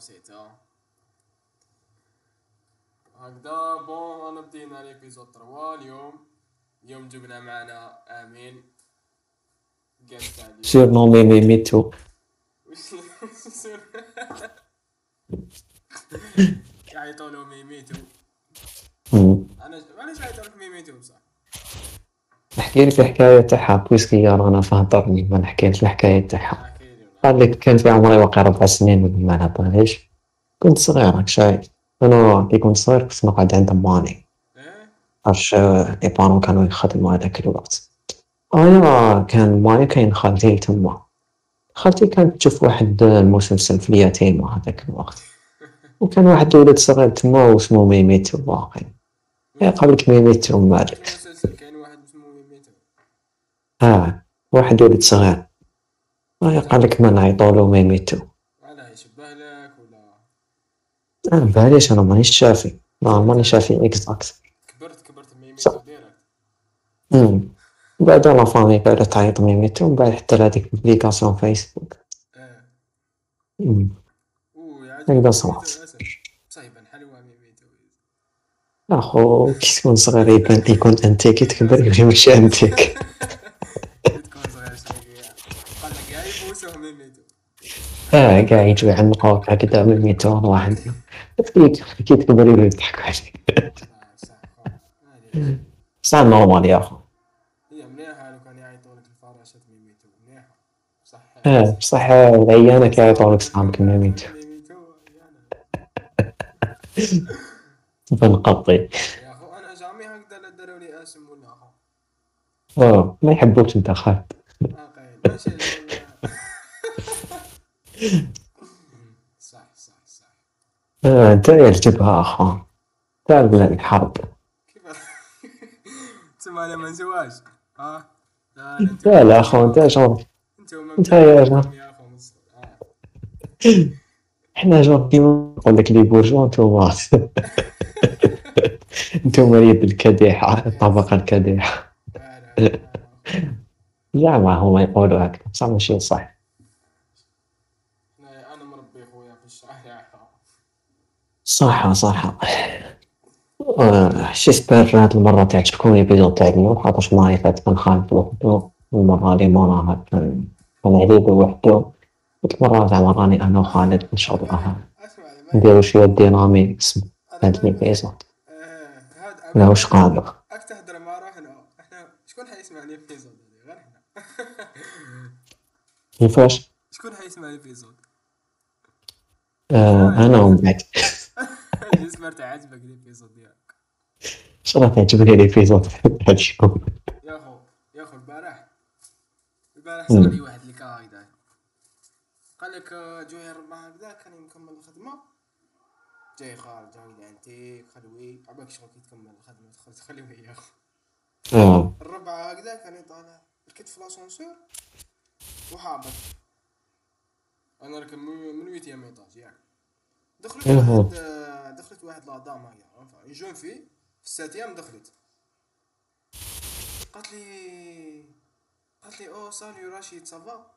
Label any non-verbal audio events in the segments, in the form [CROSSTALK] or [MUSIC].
نسيت آه هكذا bon أنا بدينا l'épisode 3 اليوم اليوم جبنا معنا آمين. Surnommé Memito. وش يعيطوا له ميميتو. أنا علاش يعيطوا لك ميميتو بصح نحكي لك الحكاية تاعها puisque رانا في هضرني ما نحكيلك الحكاية تاعها قال لك كان في عمري واقيلا ربع سنين ولا ما نعرفهاش كنت صغير راك شايف أنا كي كنت صغير كنت نقعد عند ماني إيه عرفش les parents كانوا يخدموا هذاك الوقت. أنا كان ماني كاين خالتي تما خالتي كانت تشوف واحد المسلسل في اليتيمة هذاك الوقت. [LAUGHS] وكان واحد الولد صغير تما واسمه ميميتو باقي. إيه، قال لك ميميتو مالك كاين واحد اسمه ميميتو. آه واحد ولد صغير. قال لك ما نعيطولو ميميتو علاه يشبه لك ولا؟ أنا معليش أنا مانيش شافي. ما ماني شافي exact كبرت كبرت ميميتو. direct. امم بعد la famille بعد تعيط ميميتو ومن بعد حتى لهاديك ال application فيسبوك عجبني صراحة. ميميتو اسد بصح يبان حلوة ميميتو أخو كي تكون صغير يبان يكون أنتيك كي تكبر يولي ماشي أنتيك. [LAUGHS] آه كاع يجوا يعنقوك هكذا ميميتو أنا واحد كي تكبر يولي يضحكوا عليك آه، صح بصح normal يا اخو هي مليحة لو كان يعيطوا لك الفراشات ميميتو مليحة صح آه بصح العيانة كيعيطوا لك صحابك ميميتو يعني. بنقطي يا اخو أنا جامي هكذا لا داروا لي اسم ولا اخو آه ما يحبوكش انت خالد صح صح صح آه انت يعجبها أخو؟ تعرف الحرب [LAUGHS] تسمى أنا ما نسواش ها؟ لا لا أخو انت شغل انت يا. آه. [LAUGHS] إحنا شغل كيما نقول لك لي بورجوا [LAUGHS] انتوما انتوما اليد الكديحة الطبقة الكديحة لا. زعما هما يقولوا هكذا. بصح ماشي صح. أنا مربي خويا في الشارع. صح صح. آه، جيسبر هاد المرة تعجبكم الابيزود تاع اليوم خاطرش المرة اللي فاتت كان خالد وحدو والمرة اللي موراها كان علي بوحدو المرة زعما راني أنا وخالد إن شاء الله. نديرو شوية dynamique هاد آه، هاد لا واش قالوا راك تهدر مع روحنا إحنا شكون حيسمع l'épisode غير إحنا كيفاش؟ شكون حيسمع l'épisode آه أنا ومن [LAUGHS] بعد. [LAUGHS] سمعت عجبك l'épisode ديالك إن شاء الله ال épisode تاع اليوم يا خو يا خو البارح البارح. سمعني واحد اللي كان هكذا قال لك آه، جوي الربع هكذا كان مكمل الخدمة. جاي خارج هكذا انتيك خلوي عباك شغل كي تكمل الخدمة تخرج خلوي يا خو آه. الربع هكذا كان يطالع ركبت في l'ascenseur وهابط أنا راكب من من huitième étage ياك دخلت. واحد دخلت واحد la dame هكا une jeune fille في ال septième دخلت. قالت لي قالت لي oh salut رشيد ça va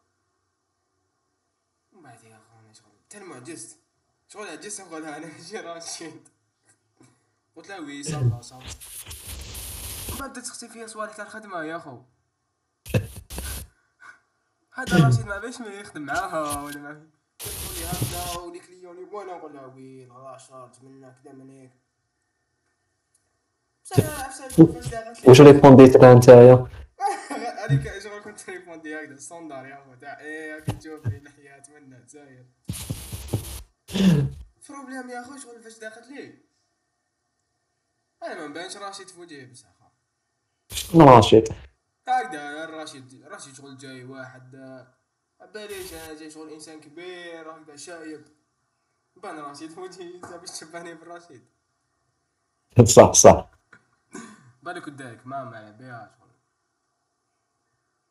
ومن بعد يا اخو أنا شغل تالمو عجزت شغل عجزت نقولها أنا ماشي رشيد. قلت لها oui ça va ça va ومن بعد بدات تختي فيا سوالف تاع الخدمه يا أخو. هذا رشيد ما باش ما يخدم معاها ولا ما تقول لي هكذا و les clients وأنا نقول لها وي راه chargé منا كذا من هيك. واش ريبونديت لها نتايا هذيك شغل كنت تليفوندي هكذا ستوندار يا اخو تاع. إيه كنت تشوف لي الحياة منا تساير بروبليم يا اخو شغل فاش داخل لي. أنا ما نبانش راشد في وجهي بصح راشد هكذا الراشد راشد شغل جاي واحد. آه، باليش أنا جاي شغل إنسان كبير هكذا شايب. بان راشد وجهي انت باش تشبهني بالراشد. [LAUGHS] صح صح. بالك قدامك ما معي بها شغل.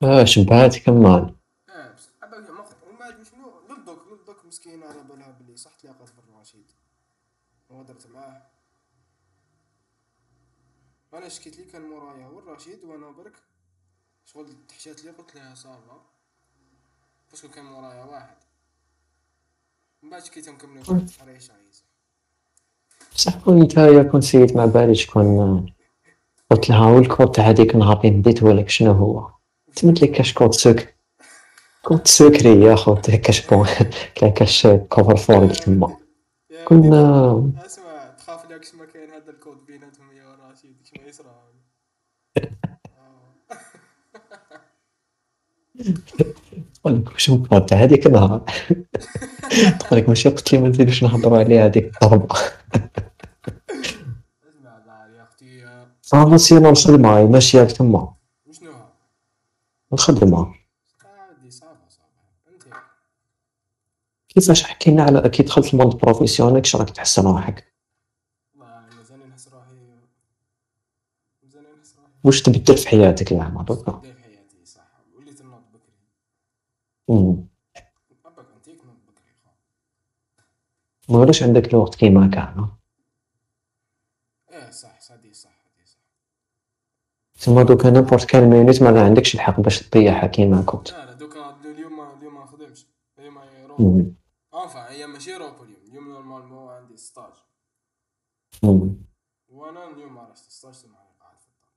آه شبهات كمان بس عباك ما وما أدري شنو ضدك ضدك مسكين على بالها بلي. صح تلاقات بالرشيد وهدرت معاه. أنا شكيت لي؟ كان مورايا هو الرشيد وأنا برك شغل تحشات لي قلت لها صافا باسكو كان مورايا واحد. من بعد كي تنكملو في الريشه بصح كنت يا كنت سيت مع بالي شكون قلت لها هو الكود تاع هذيك النهار اللي بديته لك شنو هو؟ تمد لي كاش كود سوك كود سوكري يا خو كاش بون [LAUGHS] كاش كوفر فور تما. كنا أسمع تخاف لك ما كاين هذا الكود بيناتهم يا رشيد كيما يصرى؟ تقول لك واش تاع هذيك النهار تقول لك ماشي قلت لي ما نزيدوش نهضروا عليها هذيك الضربة. اسمع بعد يا أختي سينا الخدمه هاي ماشيه تما. وشنو ها؟ الخدمه كيفاش حكينا على كي دخلت ال monde professionnel كيش راك تحسن روحك؟ والله مازالني نحس روحي مازالني نحس روحي. واش تبدل في حياتك زعما دوكا بداية في حياتي صح وليت نوض بكري بكري ما ولاش عندك الوقت كيما كان إيه صح صدي صح صح. تما دوكا n'importe quelle minute ما عندكش الحق باش تضيعها كيما كنت. لا لا دوكا اليوم اليوم ما نخدمش اليوم repos أمم. enfin هي ماشي repos اليوم. اليوم normalement عندي stage. وأنا اليوم ما رحت stage ثم أنا قاعد في الدار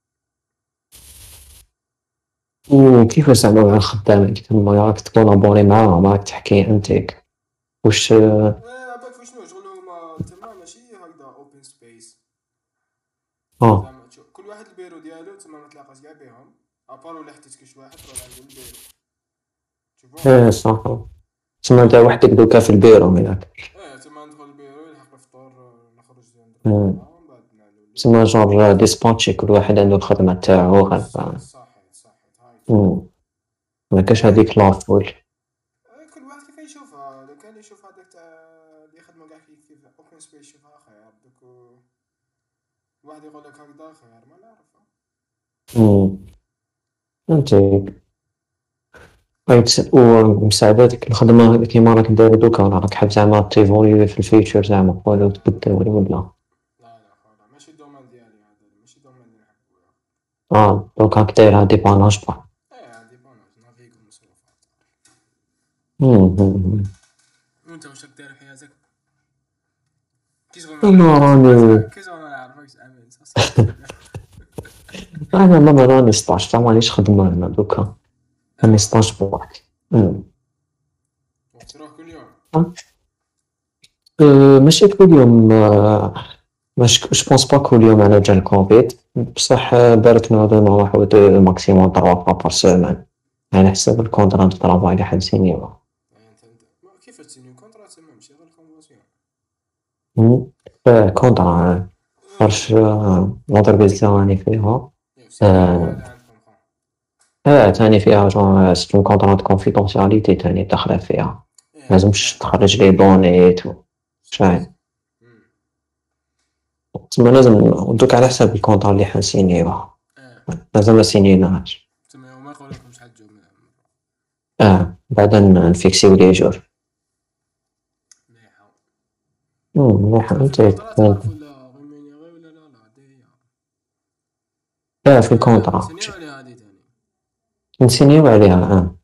وكيفاش زعما مع خدامك؟ تما راك تكولابوري معاهم راك تحكي انتك واش شغل ما تما ماشي هكذا open space آه. كل واحد البيرو ديالو تما ما تلاقاش كاع بيهم à part ولا حتى كاش واحد تروح عنده البيرو تشوفوا؟ إيه صح. تما انت وحدك دوكا في البيرو هناك. إيه تما ندخل البيرو يلحق الفطور نخرج نعلو toujours dispatché كل واحد عنده الخدمة تاعو غالبا. ما كاش هذيك la foule كل واحد كيف يشوفها. لو كان يشوف هذاك تاع اللي يخدموا كاع كيف كيف open space يشوفها خير. دوك واحد يقول لك هكذا خير. ما نعرف. فهمتك أيت- ومساعدتك الخدمة كيما راك داير دوكا راك حاب زعما تيفولي في ال futur زعما ولا تبدل ولا ولا؟ لا لا ماشي ال domaine ديالي هذا ماشي ال domaine اللي نحبو آه دوكا راك دايرها ديباناج با. وانت واش راك داير في حياتك كي شغل أنا راني كي شغل ما نعرفكش امين صح. أنا ما راني 16 تاع مانيش خدمة أنا دوكا راني 16 بوحدي. تروح كل يوم ماشي كل يوم مش je pense pas كل يوم أنا جا الكوفيد بصح بارك نهضر نروح maximum trois fois par semaine على حسب ال contrat de travail اللي حد سينيوه يعني انت انت ما- كيف تسيني contrat تما ماشي غير convention خاطرش أه، l'entreprise اللي راني فيها. آه تاني فيها جون سيت contrat de confidentialité تاني داخلة فيها لازمش تخرج لي دوني تو شاين تما لازم دوك على حسب الكونترا اللي حنسينيوه لازم ما سينيناهاش تما وما يقول لكم شحال تجو آه بعدا نفيكسيو لي جور مليحة امم مليح انت الكونترا تعرف ولا ريمينيغي ولا لا لا هادي هي في نسينيو عليها آه.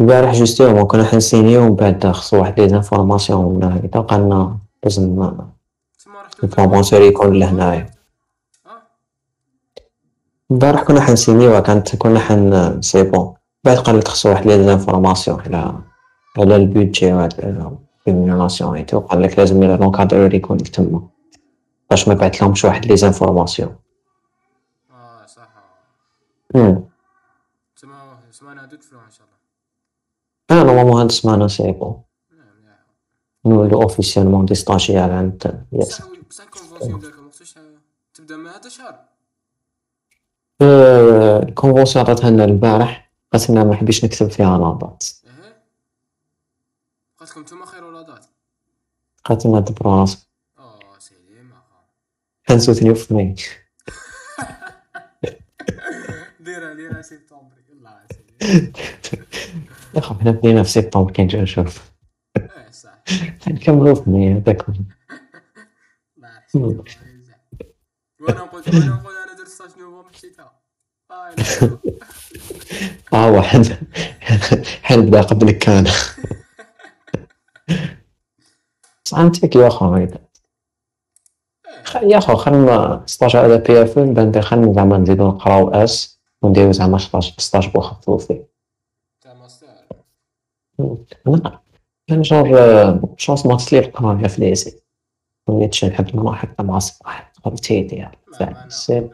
البارح justement كنا حنسينيو ومن بعد خصو واحد les informations ولا هكذا قالنا لازم رحتو البرومونسور يكون لهنايا البارح كنا حنسينيوها كانت كنا حن c'est bon بعد قال لك خصو واحد les informations على على ال PDG وعلى ال rémunération et tout قال لك لازم l'encadreur يكون تما باش ما بعث لهمش واحد les informations آه صح امم تما سمعنا هادو تفلوها ان شاء الله آه normalement هاد السمانة c'est bon نولو officiellement des stagiaires عند ياس بصح ال convention ديالكم وقتاش تبدا مع هذا شهر ال convention عطاتها لنا البارح قالت لنا ما حبيش نكتب فيها la date قالت لكم نتوما خير ولا date آه ما خا حنسو ثني في ماي ديرها ديرها سيبتمبر يلا سيدي يا خو حنا بدينا في سبتمبر كي نجي نشوف صح نكملو في ماي هذاك الله يحسن. وأنا نقول وأنا نقول أنا درت stage نوفمبر لا. آه واحد حنبدا قبلك كان فهمتك يا خو يا خو خلينا 16 على بي إف بان بان خلينا زعما نزيدو نقراو أس ونديرو زعما 16 16 بوخفضو فيه لا يعني جور شونس ما تصلي القراية في ليزي. وليت نحب نروح حتى مع صباح قريتي ديال. ما فاهم أنا سي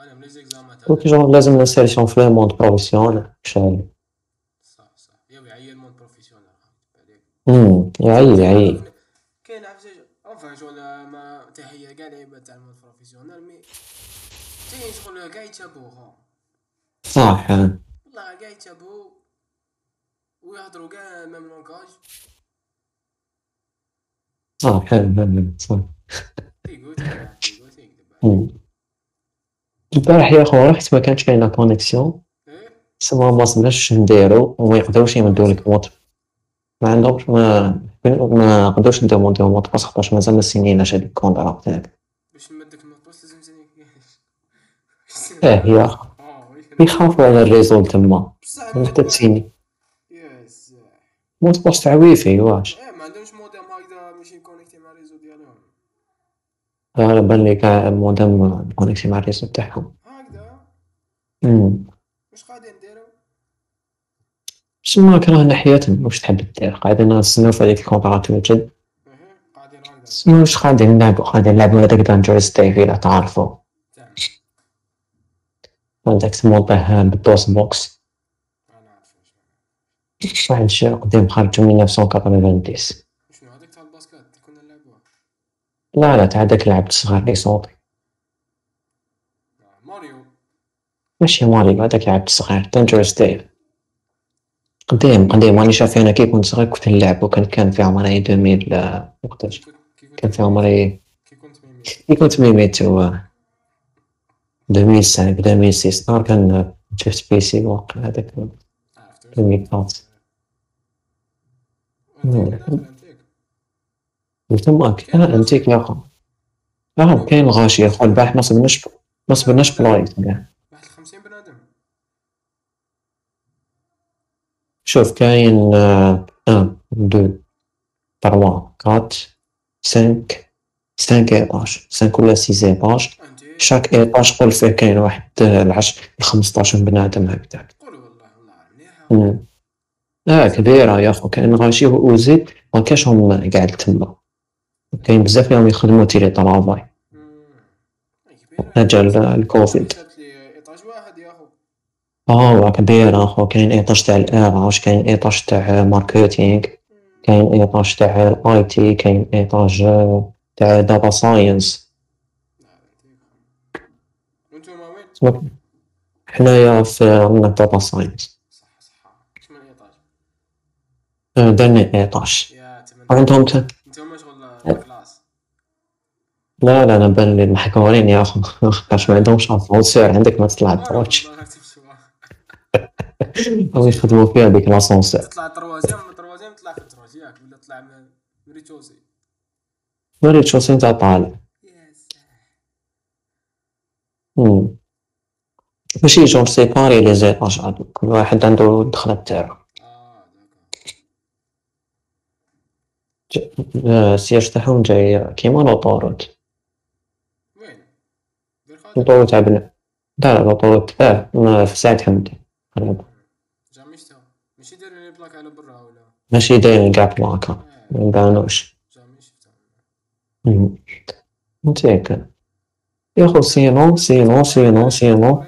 أنا من ليزيكزامات دونك جور لازم نسيرسيون في لو موند بروفيسيونيل شاي صح صح يا يعيا ال monde professionnel عليك امم يعي يعي كاين عرفتي enfin شغل ما تحيه كاع لعيبات تاع ال monde professionnel mais كاين شغل كاع يتشابهو خو صح والله كاع يتشابهو ويهضروا كاع même langage صح. صح. تيقول تيكذب مم. البارح يا خو رحت ما كانش كاينة connexion سما ما صبناش نديرو وما يقدروش يمدوا لك mot ما عندهمش ما ما قدروش نديمونديو mot de passe خاطرش مازال ما سينيناش هاديك ال contrat تاعك باش نمدك ال mot de passe لازم آه يا آه oui. يخافوا على ال réseau تما حتى تسيني يس mot de passe تاع ويفي واش إيه ما عندهمش موديم هكذا ماشي connecté مع ال réseau ديالهم أنا بان لي كاع modem connecté مع ال réseau تاعهم. هكذا مم. واش قاعدين نديرو سما كرهنا حياتهم واش تحب دير؟ قاعدين نستناو في هذيك قاعدين هكذا سما واش قاعدين نلعبو قاعدين نلعبو هذاك Dangerous Dave إلا تعرفو. هذاك تموطيه بال DOSBox. واحد الشيء قديم خارج من 1990 شنو هذاك تاع ال basket اللي كنا لا لا تاع داك لعبة صغار لي صوتي. ماريو. ماشي ماريو هذاك لعبة صغار Dangerous Dave قديم قديم. راني شاف أنا كي كنت صغير كنت نلعب وكان كان في عمري 2000 لا وقتاش؟ كان في عمري كي كنت ميميت هو 2005 2006 نهار كان جبت PC وقت هذاك. عرفت. 2004 أنتيك. داخل انتيك قلت ماك آه أنتيك يا اخو أه كاين غاشي يا اخو البارح ما صبرناش ما صبرناش بلايص كاع واحد 50 بنادم شوف كاين آه، un deux trois quatre cinq cinq étages cinq ولا six étages chaque étage قول فيه كاين واحد آه، العشر خمسطاش بنادم هكذاك قولوا والله والله مليحه مم. آه كبيرة يا أخو كاين غاشي وزيد ما كاش هم قاعد تما. كاين بزاف اللي يخدموا télétravail ال- الكوفيد جابت les étages واحد يا اخو آه كبيرة اخو كاين étage تاع ال RH كاين étage تاع marketing كاين étage تاع ال IT كاين étage تاع data science. وانتوما وين؟ حنايا في عندنا data science. صح صح يا تمن عندهم شغل classe لا لا أنا بان لي محقورين يا اخو خاطرش [LAUGHS] ما عندهمش اسانسير عندك ما تطلع الدروج والله تمشوا. أو يخدموا فيها ديك l'ascenseur تطلع troisième من troisième تطلع في الدروج ياك ولا تطلع من من rez-de-chaussée م rez-de-chaussée نتا طالع. ماشي genre séparés les étages هادو كل واحد عنده الدخلة تاعو آه آه، ال siège تاعهم جاي كيما l'autoroute l'autoroute تاع بن لا لا l'autoroute آه ما في سعد حمدي قريب. jamais شتا ماشي دايرين les plaques على برا ولا ماشي دايرين كاع بلاكا آه، ما يبانوش. jamais شتا مم. أنتيك يا خو sinon sinon sinon sinon.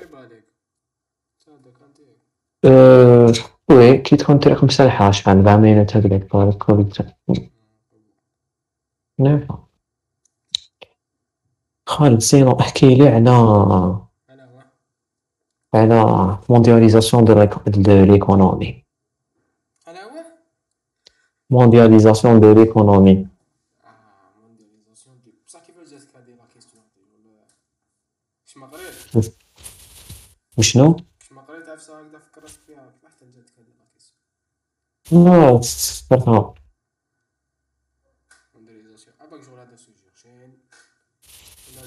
أه oui كي تكون طريق مسلحة شحال 4 minutes هكذاك طوال ال correct نعم. خالد sinon احكي لي على على mondialisation de l'économie أنا هو موندياليزاسيون دو ليكونومي آه mondialisation دي بصح كيفاش جاتك هادي لا كيستيون ولا كيش ما قريت وشنو؟ كيش ما قريت عفسه هكذا فكرت فيها كيف حتى جاتك هادي la question لا صراحة mondialisation اباك شغل هذا ال sujet خشين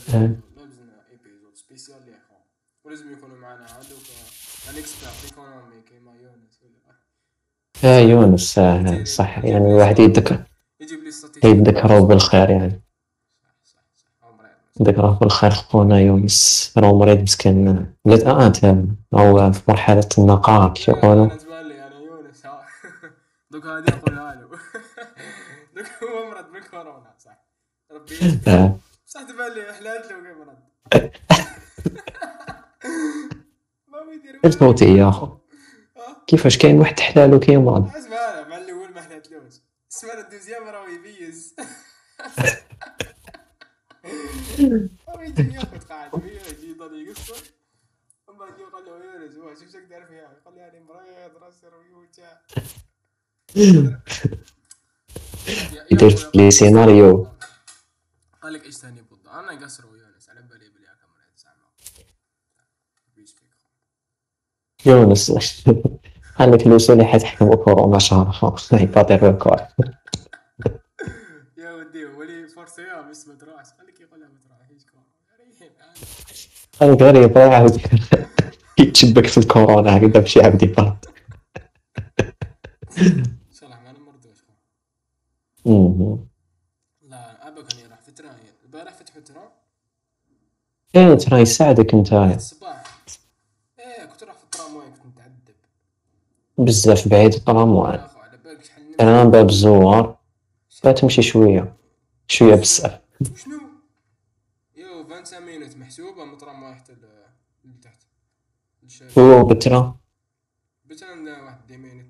آه. لازم لازمنا épisode spécial ليه خو ولازم يكونوا معنا هادوك un expert économie كيما يونس ولا آه يونس آه، صح. يعني واحد يتذكر. يذكره بالخير يعني. ذكره بالخير خونا يونس. راه مريض مسكين. آه أنت هو في مرحلة النقاهة كيف يقولوا [LAUGHS] دوك هادي نقولها له دوك هو مرض بالكورونا صح ربي يهديه. آه. صح تبان لي حلات له كيف مرض ما يا أخو؟ كيفاش كاين واحد حلال كيمرض [LAUGHS] اسمع أنا مع الأول ما حلاتلوش اسمع الدوزيام راه يبيز [LAUGHS] راه يجي ياخذ قاعد ويا يجي يضل يقصر ومن بعد يقول له يونس هو شوف شك دار فيها. يقول لي أنا مريض راسي رويوتا [LAUGHS] درت لي سيناريو. قال لك إيش ثاني بود أنا يقصروا يونس على بالي بلي زعما يونس. قال لك الوصول حتحكم كورونا شهر خلاص يباطي الريكورد يا ودي ولي فرصة يا بس ما تروحش قال لك يقول لها ما ريحين قال لك غير يعاود يتشبك في الكورونا هكذا باش يعاود يبرد الله ما نمرضوش. لا أبا كان يروح فتره البارح فتحوا ترى إيه ترى يساعدك أنت. الصباح إيه كنت راح في الترامواي كنت نتعذب بزاف بعيد نمشي. أنا من باب الزوار فتمشي شوية شوية بزاف. شنو؟ يو 25 minutes محسوبة من الترامواي حتى لتحت. هو بترا. عندنا واحد dix minutes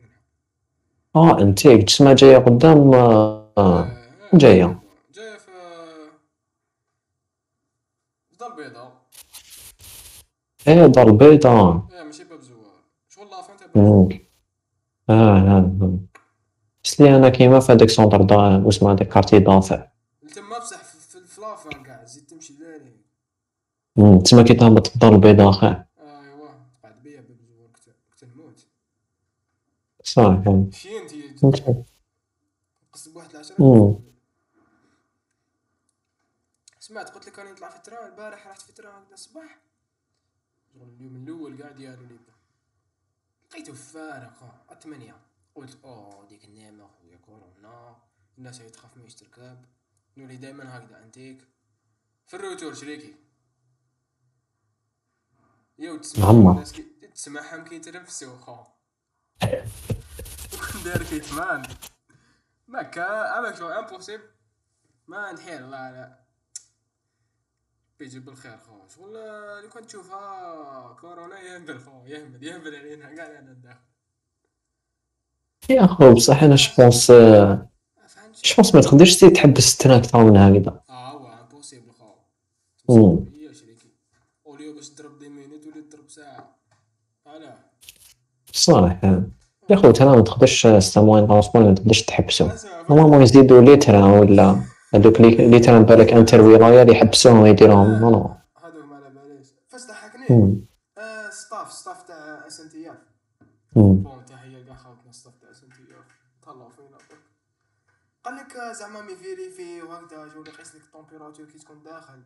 آه انتيك تسمى جاية قدام آه. آه، جاية. في دار البيضاء إيه دار البيضاء إيه ماشي باب زوار. شغل لافان تاع. آه آه بس لي أنا كيما في هذاك سونتر دا واسمه هذاك كارتي دافع تما بصح في الفلافان كاع زيد تمشي لالي مم. تسمى كي تهبط الدار البيضاء خير ايوا تقعد بيا كنت كنت نموت صح. شي أنت فهمت. قص بواحد العشرة. سمعت قلت لك راني نطلع في ال train البارح رحت في ال train هكذا الصباح اليوم الأول قاعد يالو لي لقيته فارغ خا الثمانية. قلت أوه ديك النعمة خويا كورونا. الناس هي تخاف ما تركب نولي دايما هكذا أنتيك. في ال retour شريكي يو تسمع. الناس كي تسمعهم خا [LAUGHS] داير كيتمان ما كا أما شو امبوسيبل ما نحيل لا لا. بيجي بالخير خو شغل اللي كنت تشوفها كورونا يهبل خو يهبل يهبل علينا قاعد أنا داخل يا اخو بصح أنا جوبونس فهمت جوبونس ما تقدرش تحبس أكثر من هكذا آه هو امبوسيبل خو. هي شريكي. أوليو باش تضرب دي مينوت ولي تضرب ساعة. علاه صالح يا اخو ترى ما تقدرش c'est un moyen de transport ما تقدرش تحبسو. normalement يزيدوا les trains ولا هذوك les les trains بالك entre ولاية اللي يحبسوهم ويديروهم non non هذوك ما على باليش فاش ضحكني staff staff تاع SNTF. bon تحية لكاع خوتنا staff تاع SNTF تهلاو فينا قال لك آه، زعما mais vérifie وهكذا جو يقيس لك ال température كي تكون داخل.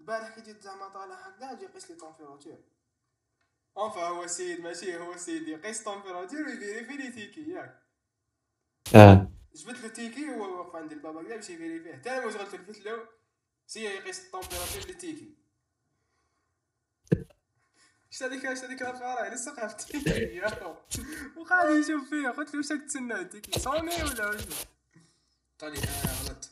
البارح كي جيت زعما طالع هكذا جي يقيس لي ال température انفا هو السيد ماشي هو السيد يقيس التمبيراتور ويفيريفي لي تيكي ياك. آه. جبت له تيكي وهو واقف عند الباب هكذا باش يفيريفيه حتى أنا واش غلت له سي يقيس التمبيراتور لي تيكي إيش هذيك إيش هذيك الفاره لسه قافت وقاعد يشوف فيا قلت له واش تسنى تيكي صوني ولا واش قال لي آه غلط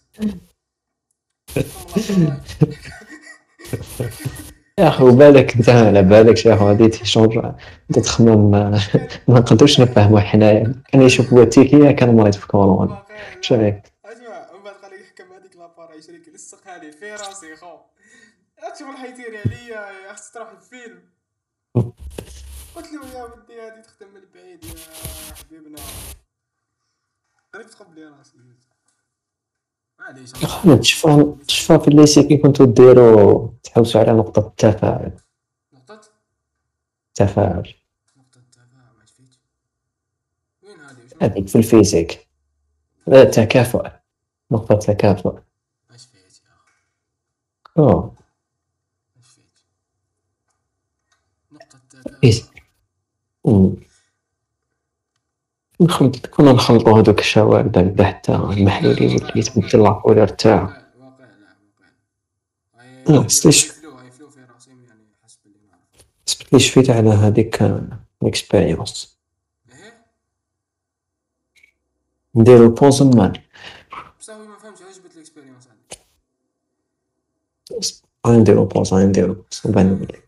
يا اخو بالك أنت على بالك شي اخو هادي تيشونج أنت تخمم آه، ما [LAUGHS] نقدروش نفهمو حنايا. كان يشوف هو تيكيا كان مريض في كورونا شو رأيك؟ اسمع من بعد قال يحكم هذيك لابارا يشريك لصقها لي في راسي خو. تشوف اللي حيطير عليا خصك تروح الفيلم. قلت له يا ودي هذه تخدم من بعيد يا حبيبنا. قريب تقبل راسي. خالد تشفى تشفى في ال lycée كي كنتو ديروا تحوسوا على نقطة التفاعل. نقطة؟ التفاعل نقطة وين هذه؟ هذيك في ال physique. التكافؤ نقطة التكافؤ ما شفيت يا أخي. آه ما شفيت نقطة إيه. نخلط كنا نخلطو هادوك الشواردة بدا حتى المحلول يولي يتبدل لاكولور واقع نعم واقع لا، ستيش- غيفلو غيفلو في راسي يعني حسب اللي نعرف سبت لي شفيت على هاديك ليكسبيريونس نديرو بوز مال بصح ما فهمتش علاش جبت الاكسبيريونس عندك غنديرو بوز غنديرو بوز وبان نولي